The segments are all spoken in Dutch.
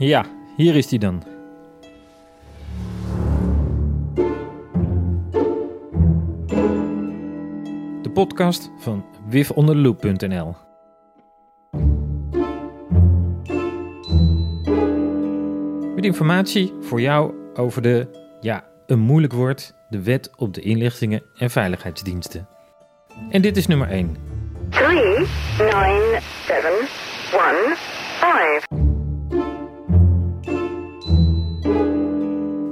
Ja, hier is hij dan. De podcast van wifonderloop.nl. Met informatie voor jou over de, ja, een moeilijk woord, de wet op de inlichtingen en veiligheidsdiensten. En dit is nummer 1. 3, 9, 7, 1, 5.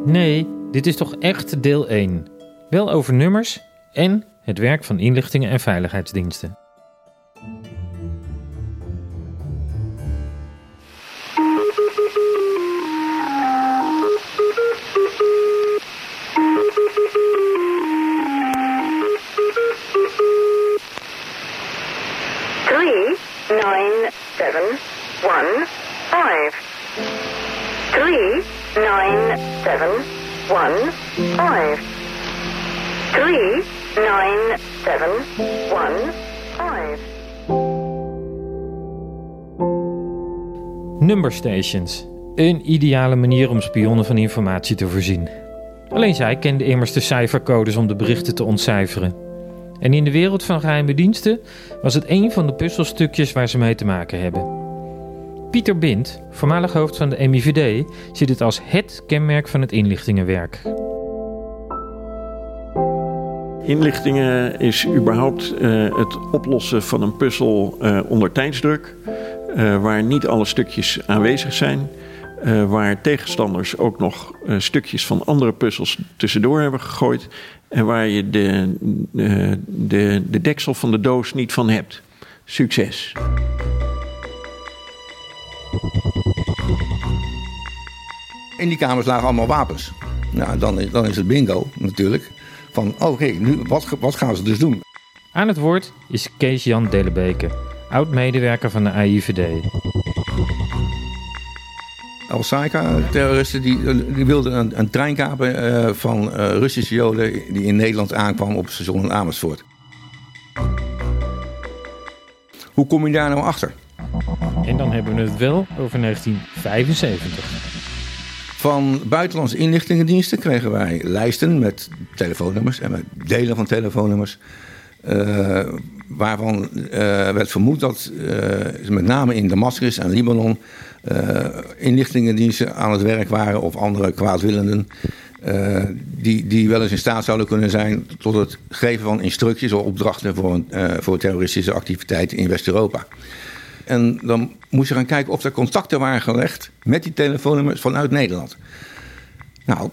Nee, dit is toch echt deel 1. Wel over nummers en het werk van inlichtingen en veiligheidsdiensten. Five. Three, nine, seven, one, five. Number stations. Een ideale manier om spionnen van informatie te voorzien. Alleen zij kenden immers de cijfercodes om de berichten te ontcijferen. En in de wereld van geheime diensten was het een van de puzzelstukjes waar ze mee te maken hebben. Pieter Bind, voormalig hoofd van de MIVD, ziet het als het kenmerk van het inlichtingenwerk. Inlichtingen is überhaupt eh, het oplossen van een puzzel eh, onder tijdsdruk, eh, waar niet alle stukjes aanwezig zijn, waar tegenstanders ook nog stukjes van andere puzzels tussendoor hebben gegooid en waar je de, de, de, de deksel van de doos niet van hebt. Succes! In die kamers lagen allemaal wapens. Nou, dan dan is het bingo natuurlijk. Van, oké, nu wat, wat gaan ze dus doen? Aan het woord is Kees-Jan Dellebeke, oud-medewerker van de AIVD. Al-Saika-terroristen die, die wilden een, een trein kapen eh, van eh, Russische Joden die in Nederland aankwam op het station in Amersfoort. Hoe kom je daar nou achter? En dan hebben we het wel over 1975. Van buitenlandse inlichtingendiensten kregen wij lijsten met telefoonnummers en met delen van telefoonnummers. eh, waarvan eh, werd vermoed dat eh, met name in Damascus en Libanon inlichtingendiensten aan het werk waren of andere kwaadwillenden. die, die wel eens in staat zouden kunnen zijn tot het geven van instructies of opdrachten voor, een, voor terroristische activiteiten in West-Europa. En dan moest je gaan kijken of er contacten waren gelegd met die telefoonnummers vanuit Nederland. Nou,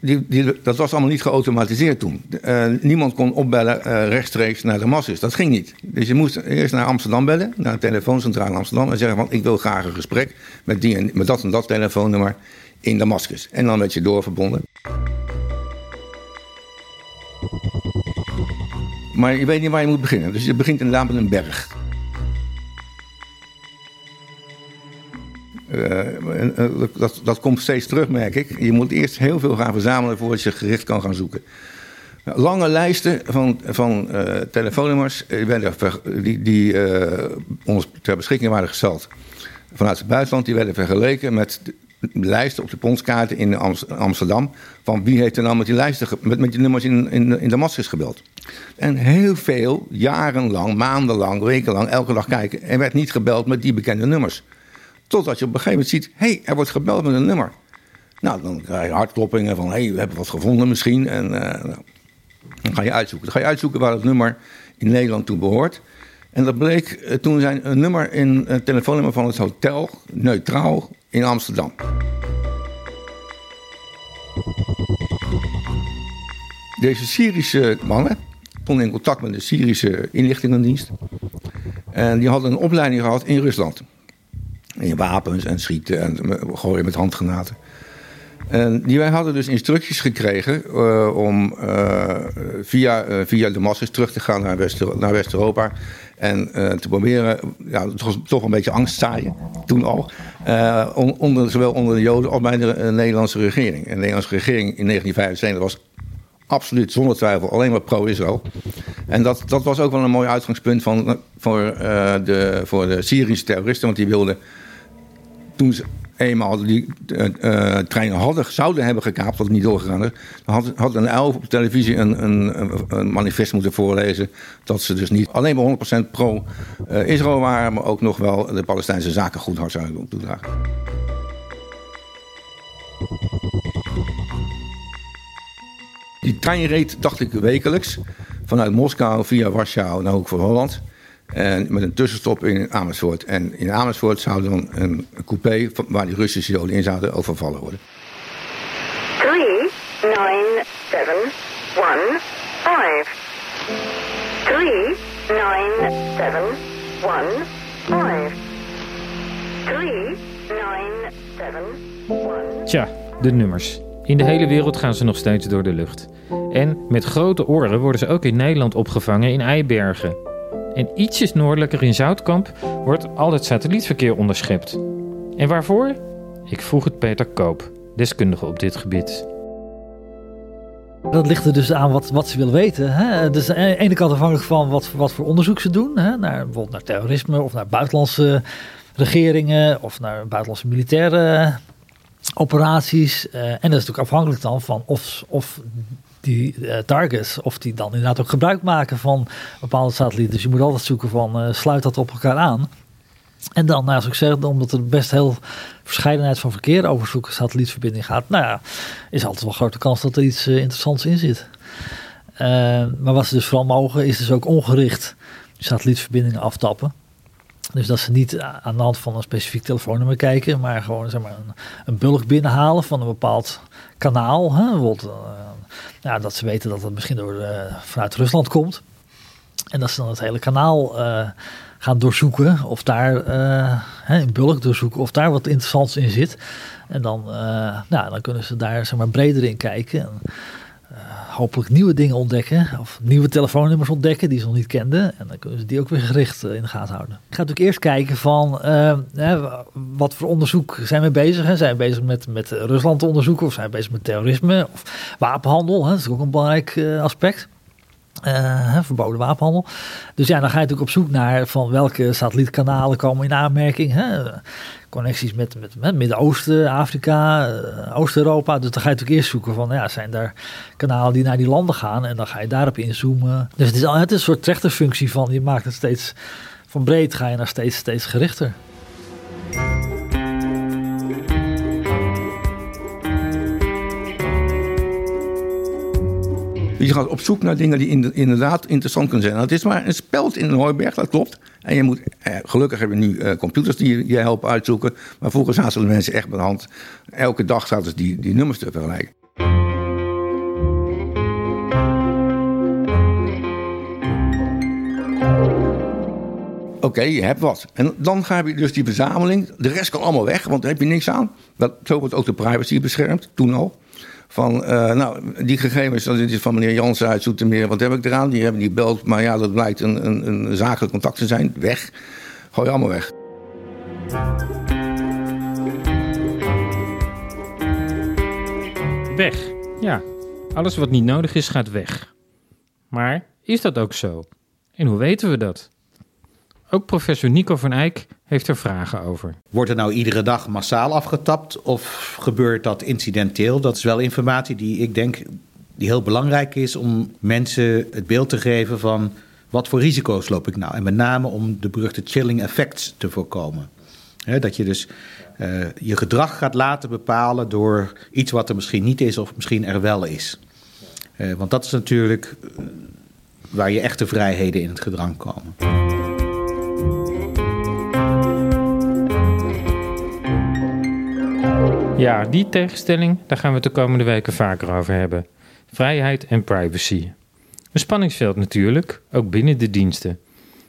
die, die, dat was allemaal niet geautomatiseerd toen. Eh, niemand kon opbellen eh, rechtstreeks naar Damascus. Dat ging niet. Dus je moest eerst naar Amsterdam bellen, naar de telefooncentrale Amsterdam... en zeggen van, ik wil graag een gesprek met, die en, met dat en dat telefoonnummer in Damascus. En dan werd je doorverbonden. Maar je weet niet waar je moet beginnen. Dus je begint inderdaad met een berg. Eh, eh, dat, dat komt steeds terug, merk ik. Je moet eerst heel veel gaan verzamelen voordat je gericht kan gaan zoeken. Lange lijsten van, van eh, telefoonnummers die, die ons ter beschikking waren gesteld vanuit het buitenland. Die werden vergeleken met lijsten op de pondskaarten in Ams- Amsterdam. Van wie heeft er nou met die lijsten, met, met die nummers in, in, in Damascus gebeld. En heel veel, jarenlang, maandenlang, wekenlang, elke dag kijken. Er werd niet gebeld met die bekende nummers. Totdat je op een gegeven moment ziet, hé, hey, er wordt gebeld met een nummer. Nou, dan krijg je hartkloppingen van, hé, hey, we hebben wat gevonden misschien. En eh, nou, dan ga je uitzoeken. Dan ga je uitzoeken waar het nummer in Nederland toe behoort. En dat bleek eh, toen zijn een nummer in een telefoonnummer van het hotel Neutraal in Amsterdam. Deze Syrische mannen stonden in contact met de Syrische inlichtingendienst. En die hadden een opleiding gehad in Rusland. In wapens en schieten en gooien met handgranaten. En die wij hadden dus instructies gekregen eh, om eh, via, eh, via Damascus terug te gaan naar West- naar West-Europa. en te proberen, ja, was toch een beetje angst zaaien, toen al. on- onder, zowel onder de Joden als bij de Nederlandse regering. En de Nederlandse regering in 1975 was absoluut zonder twijfel alleen maar pro-Israël. En dat, dat was ook wel een mooi uitgangspunt van, voor, de, voor de Syrische terroristen, want die wilden toen ze eenmaal die uh, trein hadden, zouden hebben gekaapt, wat niet doorgegaan is, dan had, had een elf op televisie een, een, een, manifest moeten voorlezen dat ze dus niet alleen maar 100% pro-Israël waren, maar ook nog wel de Palestijnse zaken goed hard zouden toedragen. Die trein reed, dacht ik, wekelijks vanuit Moskou via Warschau naar Hoek van Holland. En met een tussenstop in Amersfoort. En in Amersfoort zou dan een coupé waar die Russische joden in zaten overvallen worden. 3, 9, 7, 1, 5. 3, 9, 7, 1, 5. 3, 9, 7, 1. Tja, de nummers. In de hele wereld gaan ze nog steeds door de lucht. En met grote oren worden ze ook in Nederland opgevangen in Eibergen. En ietsjes noordelijker in Zoutkamp wordt al het satellietverkeer onderschept. En waarvoor? Ik vroeg het Peter Koop, deskundige op dit gebied. Dat ligt er dus aan wat, wat ze willen weten. Hè? Dus aan de ene kant afhankelijk van wat, wat voor onderzoek ze doen. Hè? Naar, bijvoorbeeld naar terrorisme of naar buitenlandse regeringen of naar buitenlandse militaire operaties. Uh, en dat is natuurlijk afhankelijk dan van of, of die uh, targets, of die dan inderdaad ook gebruik maken van bepaalde satellieten. Dus je moet altijd zoeken van uh, sluit dat op elkaar aan. En dan, nou, zoals ik zeg, omdat er best heel verscheidenheid van verkeer over zo'n satellietverbinding gaat, nou ja, is altijd wel grote kans dat er iets interessants in zit. maar wat ze dus vooral mogen, is dus ook ongericht satellietverbindingen aftappen. Dus dat ze niet aan de hand van een specifiek telefoonnummer kijken, maar gewoon zeg maar, een, bulk binnenhalen van een bepaald kanaal. Hè? Ja, dat ze weten dat het misschien door, uh, vanuit Rusland komt. En dat ze dan het hele kanaal uh, gaan doorzoeken, of daar in bulk doorzoeken, of daar wat interessants in zit. En dan, nou, dan kunnen ze daar zeg maar, breder in kijken. En, hopelijk nieuwe dingen ontdekken. Of nieuwe telefoonnummers ontdekken die ze nog niet kenden. En dan kunnen ze die ook weer gericht eh, in de gaten houden. Ik ga natuurlijk eerst kijken van uh, wat voor onderzoek zijn we bezig. Hè? Zijn we bezig met, met Rusland te onderzoeken? Of zijn we bezig met terrorisme? Of wapenhandel? Hè? Dat is ook een belangrijk uh, aspect. Uh, verboden wapenhandel. Dus ja, dan ga je natuurlijk op zoek naar van welke satellietkanalen komen in aanmerking. Hè? Connecties met, met, met Midden-Oosten, Afrika, uh, Oost-Europa. Dus dan ga je natuurlijk eerst zoeken van, ja, zijn daar kanalen die naar die landen gaan? En dan ga je daarop inzoomen. Dus het is, het is een soort trechterfunctie van, je maakt het steeds van breed, ga je naar steeds, steeds gerichter. Je gaat op zoek naar dingen die inderdaad interessant kunnen zijn. Het is maar een speld in een hooiberg, dat klopt. En je moet, eh, gelukkig hebben we nu eh, computers die je helpen uitzoeken. Maar vroeger zaten de mensen echt bij de hand. Elke dag zaten ze die, die nummers te vergelijken. Oké, je hebt wat. En dan ga je dus die verzameling. De rest kan allemaal weg, want daar heb je niks aan. Dat, zo wordt ook de privacy beschermd, toen al. Van, uh, nou, die gegevens, dat is van meneer Jansen uit Zoetermeer. Wat heb ik eraan? Die hebben die belt, maar ja, dat blijkt een, een, een zakelijk contact te zijn. Weg. Gooi allemaal weg. Weg. Ja, alles wat niet nodig is, gaat weg. Maar is dat ook zo? En hoe weten we dat? Ook professor Nico van Eyck heeft er vragen over. Wordt er nou iedere dag massaal afgetapt of gebeurt dat incidenteel? Dat is wel informatie die ik denk die heel belangrijk is om mensen het beeld te geven van wat voor risico's loop ik nou? En met name om de beruchte chilling effects te voorkomen. dat je dus uh, je gedrag gaat laten bepalen door iets wat er misschien niet is of misschien er wel is. Uh, want dat is natuurlijk uh, waar je echte vrijheden in het gedrang komen. Ja, die tegenstelling, daar gaan we het de komende weken vaker over hebben. Vrijheid en privacy. Een spanningsveld natuurlijk, ook binnen de diensten.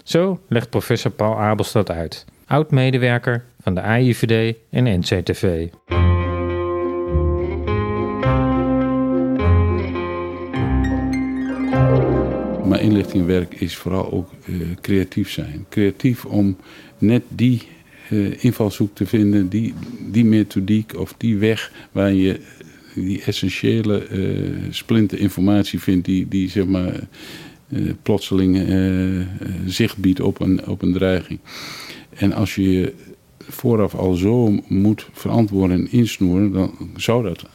Zo legt professor Paul Abelstad uit, oud-medewerker van de AIVD en NCTV. Maar inlichtingwerk is vooral ook uh, creatief zijn. Creatief om net die invalshoek te vinden, die, die methodiek of die weg waar je die essentiële uh, informatie vindt, die, die zeg maar uh, plotseling zicht biedt op een, op een dreiging. En als je je vooraf al zo moet verantwoorden en insnoeren, dan zou dat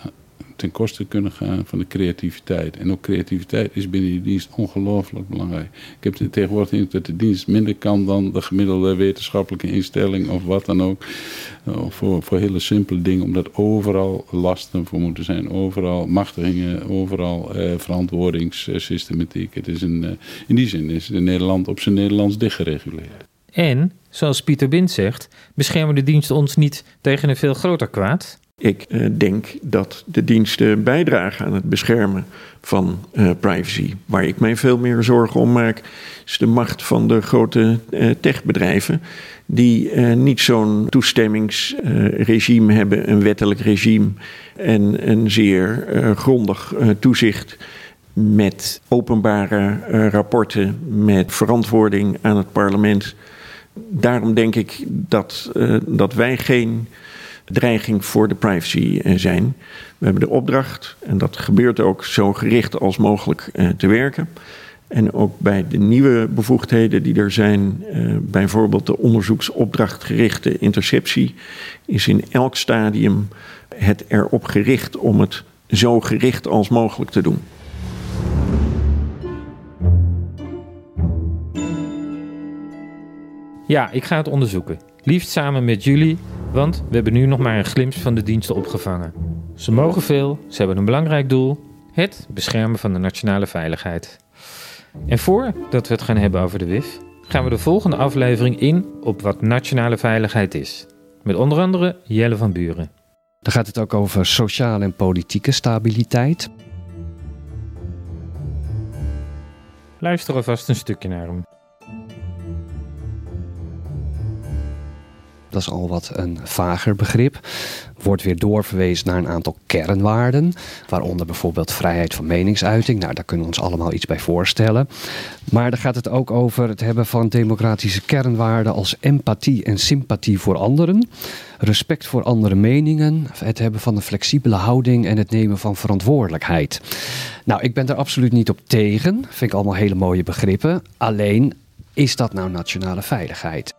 ten koste kunnen gaan van de creativiteit. En ook creativiteit is binnen die dienst ongelooflijk belangrijk. Ik heb tegenwoordig dat de dienst minder kan dan de gemiddelde wetenschappelijke instelling of wat dan ook. Uh, voor, voor hele simpele dingen, omdat overal lasten voor moeten zijn, overal machtigingen, overal uh, verantwoordingssystematiek. Het is een, uh, in die zin is Nederland op zijn Nederlands dichtgereguleerd. En, zoals Pieter Bind zegt, beschermen de diensten ons niet tegen een veel groter kwaad? Ik uh, denk dat de diensten bijdragen aan het beschermen van uh, privacy. Waar ik mij veel meer zorgen om maak, is de macht van de grote uh, techbedrijven. Die niet zo'n toestemmingsregime hebben, een wettelijk regime en een zeer grondig toezicht met openbare rapporten, met verantwoording aan het parlement. Daarom denk ik dat, dat wij geen dreiging voor de privacy eh, zijn. We hebben de opdracht, en dat gebeurt ook zo gericht als mogelijk eh, te werken. En ook bij de nieuwe bevoegdheden die er zijn, uh, bijvoorbeeld de onderzoeksopdrachtgerichte interceptie, is in elk stadium het erop gericht om het zo gericht als mogelijk te doen. Ja, ik ga het onderzoeken. Liefst samen met jullie want we hebben nu nog maar een glimp van de diensten opgevangen. Ze mogen veel, ze hebben een belangrijk doel: het beschermen van de nationale veiligheid. En voordat we het gaan hebben over de WIF, gaan we de volgende aflevering in op wat nationale veiligheid is. Met onder andere Jelle van Buren. Dan gaat het ook over sociale en politieke stabiliteit. Luister alvast een stukje naar hem. Dat is al wat een vager begrip. Wordt weer doorverwezen naar een aantal kernwaarden. Waaronder bijvoorbeeld vrijheid van meningsuiting. Nou, daar kunnen we ons allemaal iets bij voorstellen. Maar dan gaat het ook over het hebben van democratische kernwaarden als empathie en sympathie voor anderen. Respect voor andere meningen. Het hebben van een flexibele houding en het nemen van verantwoordelijkheid. Nou, ik ben er absoluut niet op tegen. Vind ik allemaal hele mooie begrippen. Alleen, is dat nou nationale veiligheid?